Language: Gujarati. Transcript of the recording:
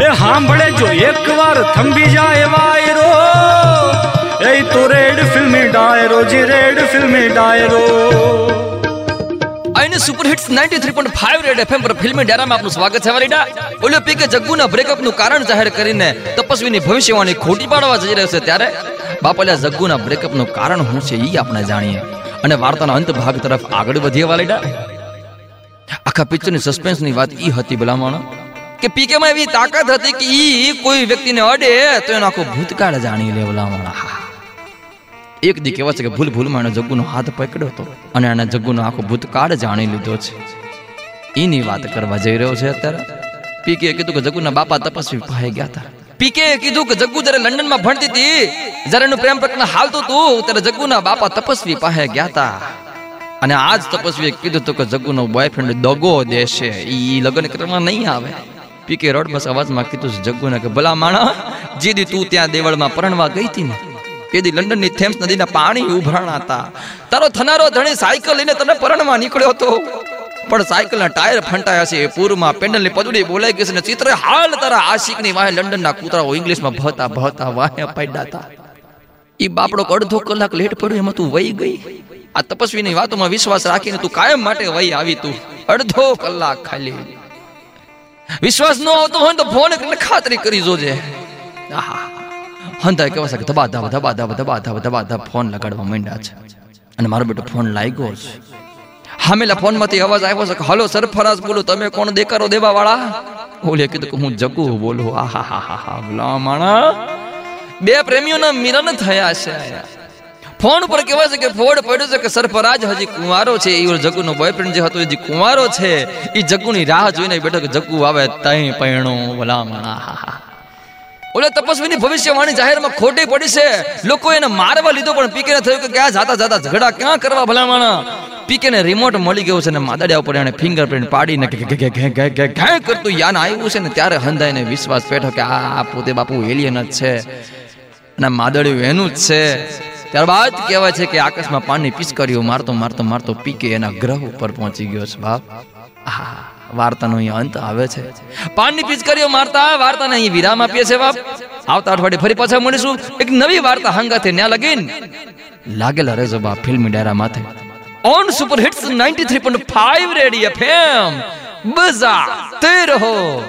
એ સાંભળે જો, એકવાર થંભી જાય વાયરો. એ તો રેડ ફિલ્મી ડાયરો, જી રેડ ફિલ્મી ડાયરો. આઈને સુપર હિટ્સ 93.5 રેડ એફએમ પર ફિલ્મી ડેરામાં આપનું સ્વાગત છે વાલીડા ઓલો પીકે જગ્ગુના બ્રેકઅપનું કારણ જાહેર કરીને તપસ્વીની ભવિષ્યવાણી ખોટી પાડવા જઈ રહ્યો છે ત્યારે બાપલિયા જગ્ગુના બ્રેકઅપનું કારણ શું છે એ આપણે જાણીએ. અને વાર્તાના અંત ભાગ તરફ આગળ વધીએ વાલીડા આખા પિક્ચરની સસ્પેન્સની વાત ઈ હતી ભલામણ. કે પીકેમાં એવી તાકાત હતી કે ઈ કોઈ વ્યક્તિને અડે તો એનો આખો ભૂતકાળ જાણી લે ભલામણ હા એક દી કહેવાય છે કે ભૂલ ભૂલમાં એણે જગ્ગુનો હાથ પકડ્યો હતો અને એણે જગ્ગુનો આખો ભૂતકાળ જાણી લીધો છે. એની વાત કરવા જઈ રહ્યો છે અત્યારે. પીકે કીધું કે જગ્ગુના બાપા તપસ્વી પાસે ગયા હતા. પીકે કીધું કે જગ્ગુ જ્યારે લંડનમાં ભણતી હતી, જ્યારે એનું પ્રેમ પ્રકરણ હાલતું હતું, ત્યારે જગ્ગુના બાપા તપસ્વી પાસે ગયા હતા. અને આજ તપસ્વીએ કીધું હતું કે જગ્ગુનો બોયફ્રેન્ડ દગો દેશે. ઈ લગ્ન કરવામાં નહીં આવે. પીકે રોડ બસ અવાજમાં કીધું જગ્ગુને કે, ભલા માણા જીદી તું ત્યાં દેવળમાં પરણવા ગઈ હતી ને કેદી લંડનની થેમ્સ નદીના પાણી ઉભરાણા હતા તારો થનારો ધણી સાયકલ લઈને તને પરણવા નીકળ્યો હતો પણ સાયકલના ટાયર ફંટાયા છે, એ પૂરમાં પેન્ડલની પદુડી બોલાઈ ગઈ છે ને ચિત્ર હાલ તારા આશિકની વાહે લંડનના કૂતરાઓ ઇંગ્લિશમાં ભહતા ભહતા વાહે પડ્યા હતા ઈ બાપડો અડધો કલાક લેટ પડ્યો, એમાં તું વહી ગઈ. આ તપસ્વીની વાતોમાં વિશ્વાસ રાખીને તું કાયમ માટે વહી આવી તું. અડધો કલાક ખાલી. વિશ્વાસ ન આવતો હોય તો ફોન ખાતરી કરી જોજે. હંતા કેવા છે ધબા, ધબ ધબા ધબ ધબા ધબ ધબા, ધબ ફોન લગાડવા માંડ્યા છે. અને મારો બેટો ફોન લાગ્યો છે હામેલા ફોનમાંથી અવાજ આવ્યો છે કે, હલો સરફરાજ બોલો, તમે કોણ? દેકારો દેવા વાળા ઓલે કીધું કે, હું જગુ બોલું. આહા હા હા હા માણા બે પ્રેમીઓના મિલન થયા છે. ફોન ઉપર કહેવાય છે કે ફોડ પડ્યો છે કે સરફરાજ હજી કુંવારો છે. એ જગુનો બોયફ્રેન્ડ જે હતો, એ કુંવારો છે એ જગ્ગુની રાહ જોઈને બેઠો કે જગ્ગુ આવે તઈ પૈણો ભલા માણા હા હા ઓલે તપસ્વીની ભવિષ્યવાણી જાહેરમાં ખોટી પડી છે. લોકો એને મારવા લીધો, પણ પીકેને થયું કે ક્યાં જાતા જાતા ઝઘડા ક્યાં કરવા ભલામણ. પીકેને રિમોટ મળી ગયો છે ને માદડિયા ઉપર એને ફિંગરપ્રિન્ટ પાડીને ઘે કરતું યાન આવ્યું છે ને ત્યારે હંધાઈને વિશ્વાસ બેઠો કે આ પોતે બાપુ એલિયન જ છે. અને માદડિયું એનું જ છે. ત્યારબાદ કહેવાય છે કે આકાશમાં પાણી પિચકારીઓ મારતો મારતો મારતો પીકે એના ગ્રહ ઉપર પહોંચી ગયો છે. બાપ, આહા, વાર્તાનો અહીં અંત આવે છે. પાણી પિચકારીઓ મારતા વાર્તાને અહીં વિરામ આપીએ છે બાપ. આવતા અઠવાડિયે ફરી પાછા મળીશું. એક નવી વાર્તા હંગાથે ન્યા લગીન. લાગેલા રહેજો બાપ, ફિલ્મી ડાયરા માથે. On super hits 93.5 ready FM બજા તે રહો.